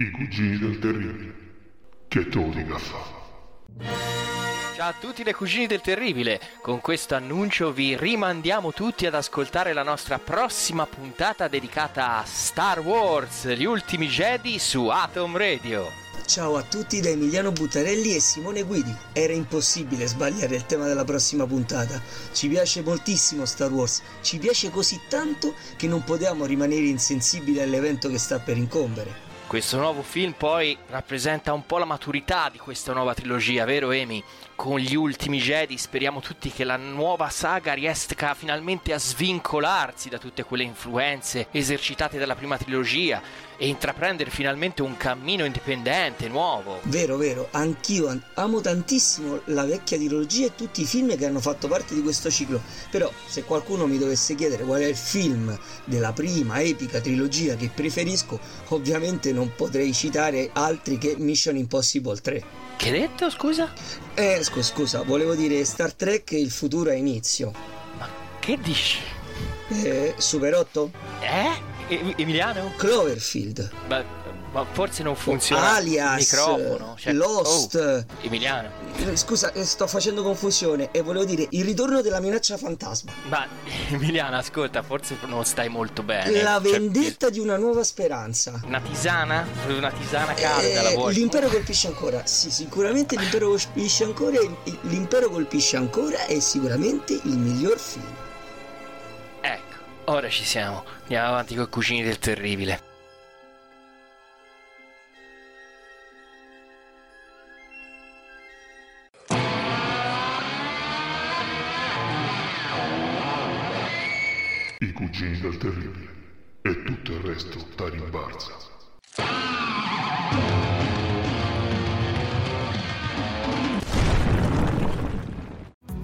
I cugini del terribile. Che Todiga fa. Ciao a tutti dai cugini del terribile, con questo annuncio vi rimandiamo tutti ad ascoltare la nostra prossima puntata dedicata a Star Wars, gli ultimi Jedi su Atom Radio. Ciao a tutti da Emiliano Buttarelli e Simone Guidi. Era impossibile sbagliare il tema della prossima puntata. Ci piace moltissimo Star Wars, ci piace così tanto che non potevamo rimanere insensibili all'evento che sta per incombere. Questo nuovo film poi rappresenta un po' la maturità di questa nuova trilogia, vero Amy? Con gli ultimi Jedi speriamo tutti che la nuova saga riesca finalmente a svincolarsi da tutte quelle influenze esercitate dalla prima trilogia e intraprendere finalmente un cammino indipendente, nuovo. Vero, vero, anch'io an- amo tantissimo la vecchia trilogia e tutti i film che hanno fatto parte di questo ciclo. Però, se qualcuno mi dovesse chiedere qual è il film della prima epica trilogia che preferisco, ovviamente non potrei citare altri che Mission Impossible 3. Che hai detto, scusa? Eh, scusa, scusa, volevo dire Star Trek Il futuro è inizio. Ma che dici? Eh, Super 8? Eh? E- Emiliano? Cloverfield. Ma, ma forse non funziona Alias, il microfono. cioè- Lost. Oh, Emiliano. Scusa, eh, sto facendo confusione e volevo dire il ritorno della minaccia fantasma. Ma Emiliano, ascolta, forse non stai molto bene. La Cioè, vendetta di una nuova speranza. Una tisana? Una tisana calda la Eh, vuoi? l'impero colpisce ancora. Sì, sicuramente l'impero colpisce ancora. L'impero colpisce ancora è sicuramente il miglior film. Ora ci siamo. Andiamo avanti con i cugini del terribile. I cugini del terribile. E tutto il resto da rimbalza.